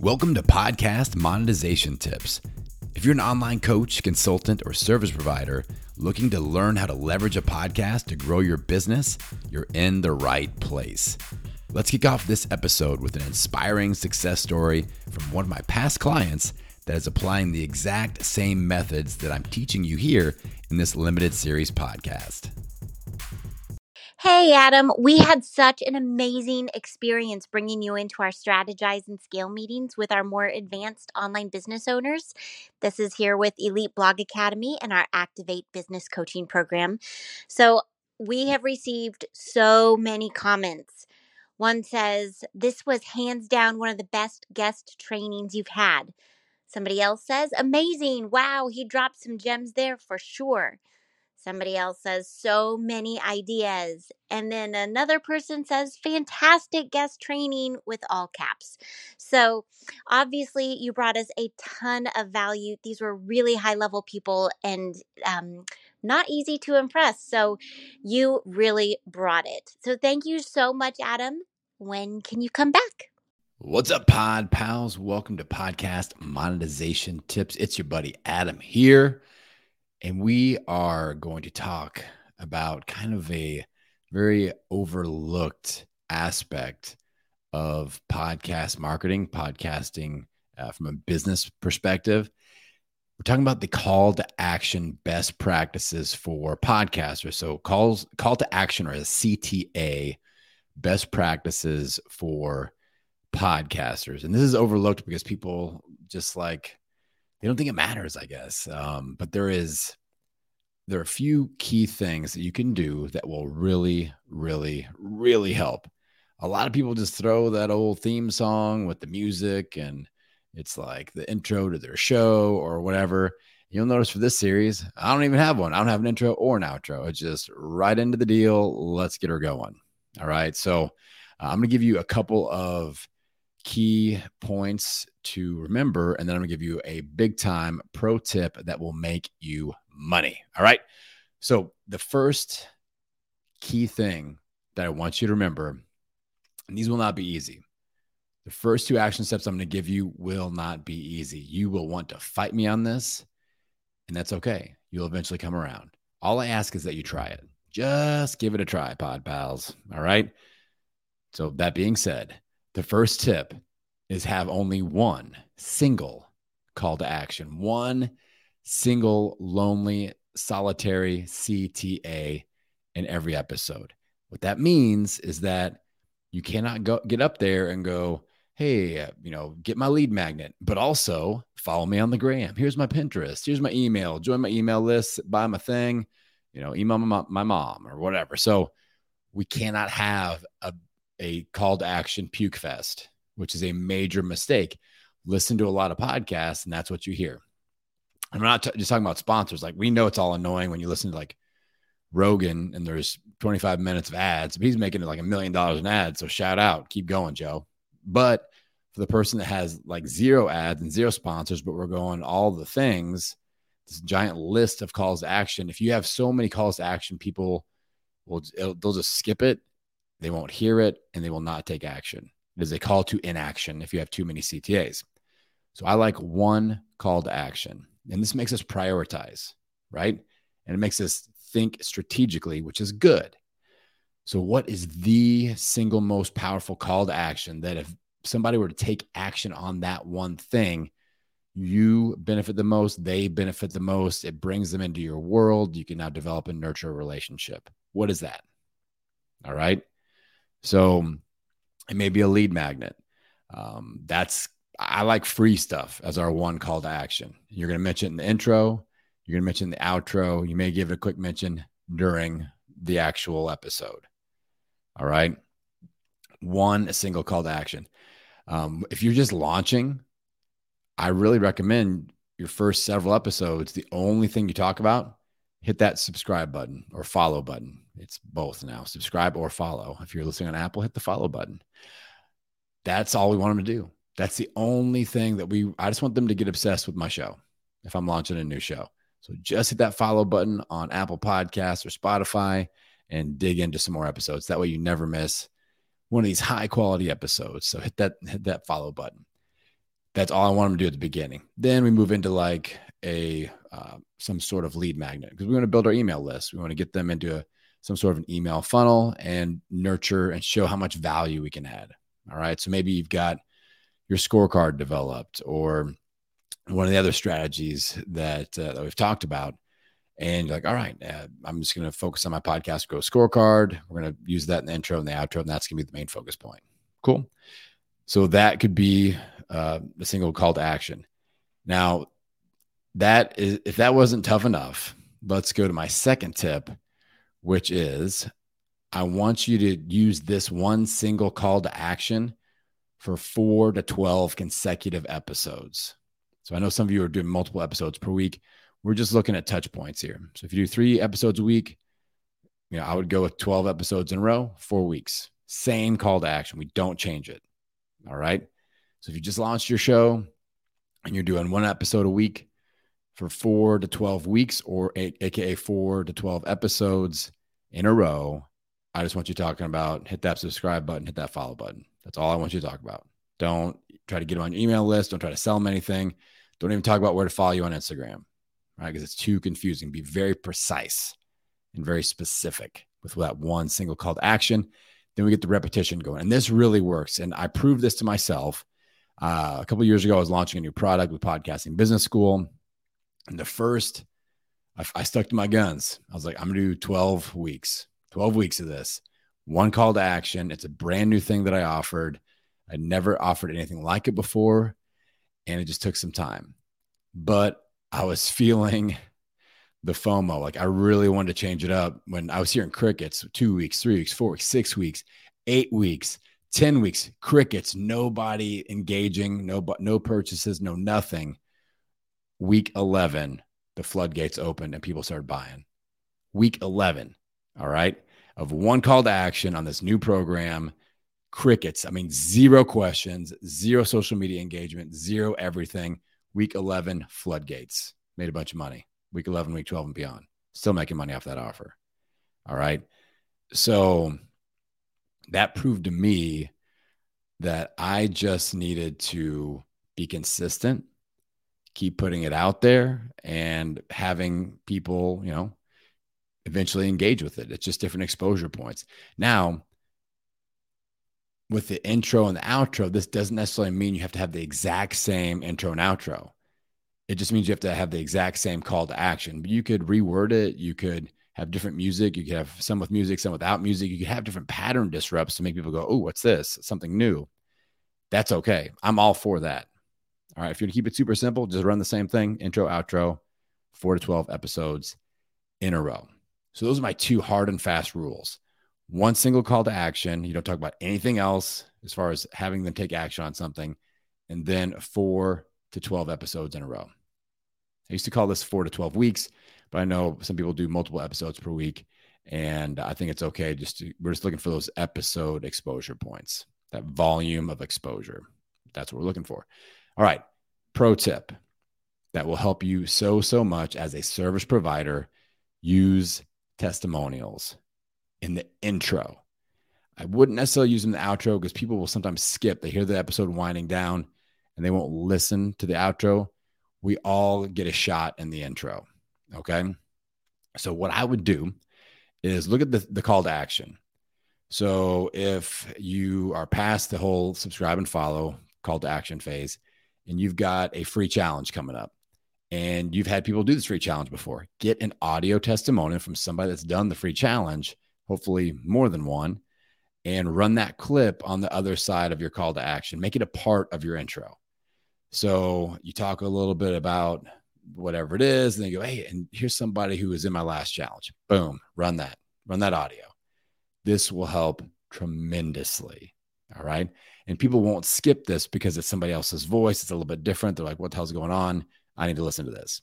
Welcome to Podcast Monetization Tips. If you're an online coach, consultant, or service provider looking to learn how to leverage a podcast to grow your business, you're in the right place. Let's kick off this episode with an inspiring success story from one of my past clients that is applying the exact same methods that I'm teaching you here in this limited series podcast. Hey, Adam, we had such an amazing experience bringing you into our Strategize and Scale meetings with our more advanced online business owners. This is here with Elite Blog Academy and our Activate Business Coaching Program. So, we have received so many comments. One says, This was hands down one of the best guest trainings you've had. Somebody else says, Amazing. Wow, he dropped some gems there for sure. Somebody else says, so many ideas. And then another person says, fantastic guest training with all caps. So obviously, you brought us a ton of value. These were really high level people and um, not easy to impress. So you really brought it. So thank you so much, Adam. When can you come back? What's up, pod pals? Welcome to Podcast Monetization Tips. It's your buddy Adam here. And we are going to talk about kind of a very overlooked aspect of podcast marketing, podcasting uh, from a business perspective. We're talking about the call to action best practices for podcasters. So calls call to action or a CTA best practices for podcasters. And this is overlooked because people just like they don't think it matters, I guess. Um, but there is there are a few key things that you can do that will really, really, really help. A lot of people just throw that old theme song with the music and it's like the intro to their show or whatever. You'll notice for this series, I don't even have one. I don't have an intro or an outro. It's just right into the deal. Let's get her going. All right. So uh, I'm going to give you a couple of key points to remember. And then I'm going to give you a big time pro tip that will make you money. All right. So, the first key thing that I want you to remember, and these will not be easy. The first two action steps I'm going to give you will not be easy. You will want to fight me on this, and that's okay. You'll eventually come around. All I ask is that you try it. Just give it a try, pod pals. All right. So, that being said, the first tip is have only one single call to action, one single, lonely, solitary CTA in every episode. What that means is that you cannot go get up there and go, hey, you know, get my lead magnet, but also follow me on the gram. Here's my Pinterest. Here's my email. Join my email list. Buy my thing. You know, email my, my mom or whatever. So we cannot have a a call to action puke fest, which is a major mistake. Listen to a lot of podcasts, and that's what you hear. I'm not t- just talking about sponsors. Like we know it's all annoying when you listen to like Rogan and there's 25 minutes of ads. He's making like a million dollars in ads. So shout out, keep going, Joe. But for the person that has like zero ads and zero sponsors, but we're going all the things, this giant list of calls to action. If you have so many calls to action, people will they'll just skip it they won't hear it and they will not take action. It is a call to inaction if you have too many CTAs. So I like one call to action. And this makes us prioritize, right? And it makes us think strategically, which is good. So, what is the single most powerful call to action that if somebody were to take action on that one thing, you benefit the most, they benefit the most, it brings them into your world. You can now develop and nurture a relationship. What is that? All right. So it may be a lead magnet. Um, that's I like free stuff as our one call to action. You're going to mention in the intro. You're going to mention the outro. You may give it a quick mention during the actual episode. All right. One a single call to action. Um, if you're just launching, I really recommend your first several episodes. The only thing you talk about hit that subscribe button or follow button. It's both now subscribe or follow. If you're listening on Apple, hit the follow button. That's all we want them to do. That's the only thing that we, I just want them to get obsessed with my show if I'm launching a new show. So just hit that follow button on Apple Podcasts or Spotify and dig into some more episodes. That way you never miss one of these high quality episodes. So hit that, hit that follow button. That's all I want them to do at the beginning. Then we move into like a uh, some sort of lead magnet because we want to build our email list. We want to get them into a, some sort of an email funnel and nurture and show how much value we can add. All right. So maybe you've got your scorecard developed or one of the other strategies that, uh, that we've talked about. And like, all right, uh, I'm just going to focus on my podcast, go scorecard. We're going to use that in the intro and the outro, and that's going to be the main focus point. Cool. So that could be uh, a single call to action. Now, that is if that wasn't tough enough, let's go to my second tip, which is I want you to use this one single call to action for four to 12 consecutive episodes. So I know some of you are doing multiple episodes per week. We're just looking at touch points here. So if you do three episodes a week, you know, I would go with 12 episodes in a row, four weeks. Same call to action. We don't change it. All right. So if you just launched your show and you're doing one episode a week for four to 12 weeks, or AKA four to 12 episodes in a row, I just want you talking about hit that subscribe button, hit that follow button. That's all I want you to talk about. Don't try to get them on your email list. Don't try to sell them anything. Don't even talk about where to follow you on Instagram, right? Because it's too confusing. Be very precise and very specific with that one single call to action. Then we get the repetition going. And this really works. And I proved this to myself. Uh, a couple years ago, I was launching a new product with Podcasting Business School. And the first, I, I stuck to my guns. I was like, I'm going to do 12 weeks, 12 weeks of this. One call to action. It's a brand new thing that I offered. I never offered anything like it before. And it just took some time. But I was feeling the FOMO. Like I really wanted to change it up when I was hearing crickets two weeks, three weeks, four weeks, six weeks, eight weeks, 10 weeks, crickets, nobody engaging, no, no purchases, no nothing. Week 11, the floodgates opened and people started buying. Week 11, all right, of one call to action on this new program, crickets. I mean, zero questions, zero social media engagement, zero everything. Week 11, floodgates, made a bunch of money. Week 11, week 12, and beyond, still making money off that offer. All right. So that proved to me that I just needed to be consistent keep putting it out there and having people, you know, eventually engage with it. It's just different exposure points. Now, with the intro and the outro, this doesn't necessarily mean you have to have the exact same intro and outro. It just means you have to have the exact same call to action. But you could reword it. You could have different music. You could have some with music, some without music. You could have different pattern disrupts to make people go, oh, what's this? Something new. That's okay. I'm all for that. All right. If you're to keep it super simple, just run the same thing intro, outro, four to 12 episodes in a row. So those are my two hard and fast rules. One single call to action. You don't talk about anything else as far as having them take action on something. And then four to 12 episodes in a row. I used to call this four to 12 weeks, but I know some people do multiple episodes per week. And I think it's okay. Just to, we're just looking for those episode exposure points, that volume of exposure. That's what we're looking for. All right. Pro tip that will help you so, so much as a service provider use testimonials in the intro. I wouldn't necessarily use them in the outro because people will sometimes skip. They hear the episode winding down and they won't listen to the outro. We all get a shot in the intro. Okay. So, what I would do is look at the, the call to action. So, if you are past the whole subscribe and follow call to action phase, and you've got a free challenge coming up and you've had people do this free challenge before, get an audio testimonial from somebody that's done the free challenge, hopefully more than one, and run that clip on the other side of your call to action. Make it a part of your intro. So you talk a little bit about whatever it is, and then you go, Hey, and here's somebody who was in my last challenge. Boom, run that, run that audio. This will help tremendously. All right. And people won't skip this because it's somebody else's voice. It's a little bit different. They're like, what the hell's going on? I need to listen to this.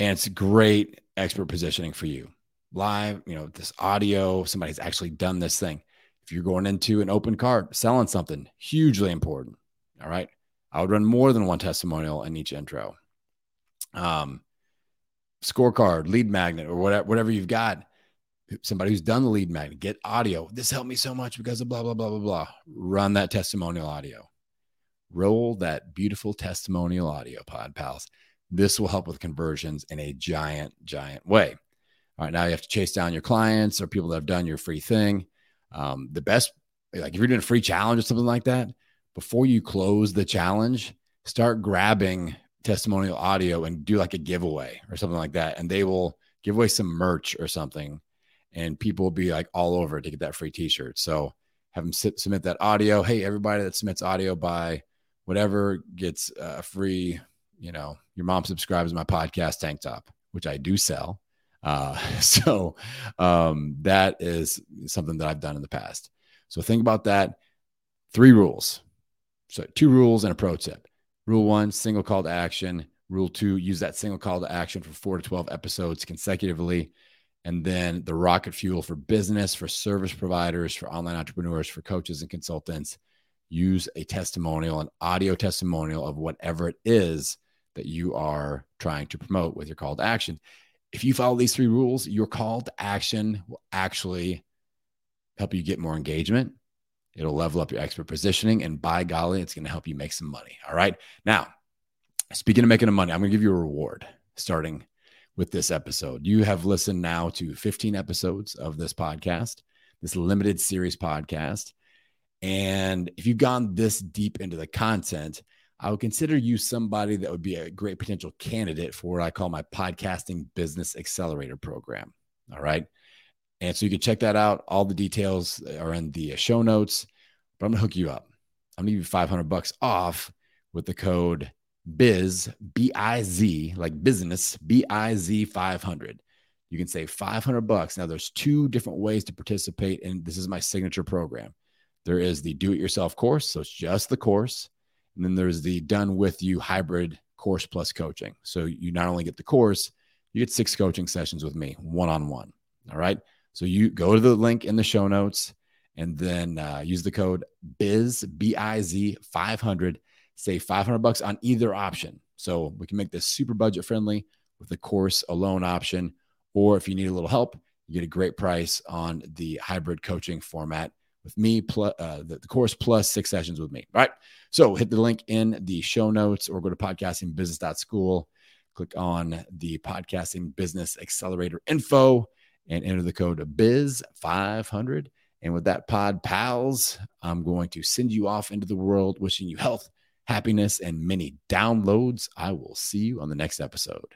And it's great expert positioning for you. Live, you know, this audio, somebody's actually done this thing. If you're going into an open cart, selling something, hugely important. All right. I would run more than one testimonial in each intro. Um, scorecard, lead magnet, or whatever, whatever you've got somebody who's done the lead magnet, get audio. This helped me so much because of blah, blah, blah, blah, blah. Run that testimonial audio. roll that beautiful testimonial audio pod pals. This will help with conversions in a giant, giant way. All right, now you have to chase down your clients or people that have done your free thing. Um, the best, like if you're doing a free challenge or something like that, before you close the challenge, start grabbing testimonial audio and do like a giveaway or something like that. And they will give away some merch or something. And people will be like all over to get that free t shirt. So have them sit, submit that audio. Hey, everybody that submits audio by whatever gets a free, you know, your mom subscribes to my podcast tank top, which I do sell. Uh, so um, that is something that I've done in the past. So think about that. Three rules. So two rules and a pro tip. Rule one, single call to action. Rule two, use that single call to action for four to 12 episodes consecutively. And then the rocket fuel for business, for service providers, for online entrepreneurs, for coaches and consultants. Use a testimonial, an audio testimonial of whatever it is that you are trying to promote with your call to action. If you follow these three rules, your call to action will actually help you get more engagement, It'll level up your expert positioning. And by golly, it's going to help you make some money. All right. Now, speaking of making money, I'm going to give you a reward starting with this episode. You have listened now to 15 episodes of this podcast, this limited series podcast. And if you've gone this deep into the content, I would consider you somebody that would be a great potential candidate for what I call my podcasting business accelerator program. All right. And so you can check that out. All the details are in the show notes. But I'm gonna hook you up. I'm gonna give you 500 bucks off with the code biz b i z like business b i z 500. You can save 500 bucks. Now there's two different ways to participate, and this is my signature program. There is the do-it-yourself course, so it's just the course, and then there's the done with you hybrid course plus coaching. So you not only get the course, you get six coaching sessions with me, one on one. All right. So you go to the link in the show notes and then uh, use the code biz b i z 500 save 500 bucks on either option. So we can make this super budget friendly with the course alone option or if you need a little help you get a great price on the hybrid coaching format with me plus uh, the, the course plus six sessions with me. All right. So hit the link in the show notes or go to podcastingbusiness.school click on the podcasting business accelerator info and enter the code BIZ500. And with that, pod pals, I'm going to send you off into the world, wishing you health, happiness, and many downloads. I will see you on the next episode.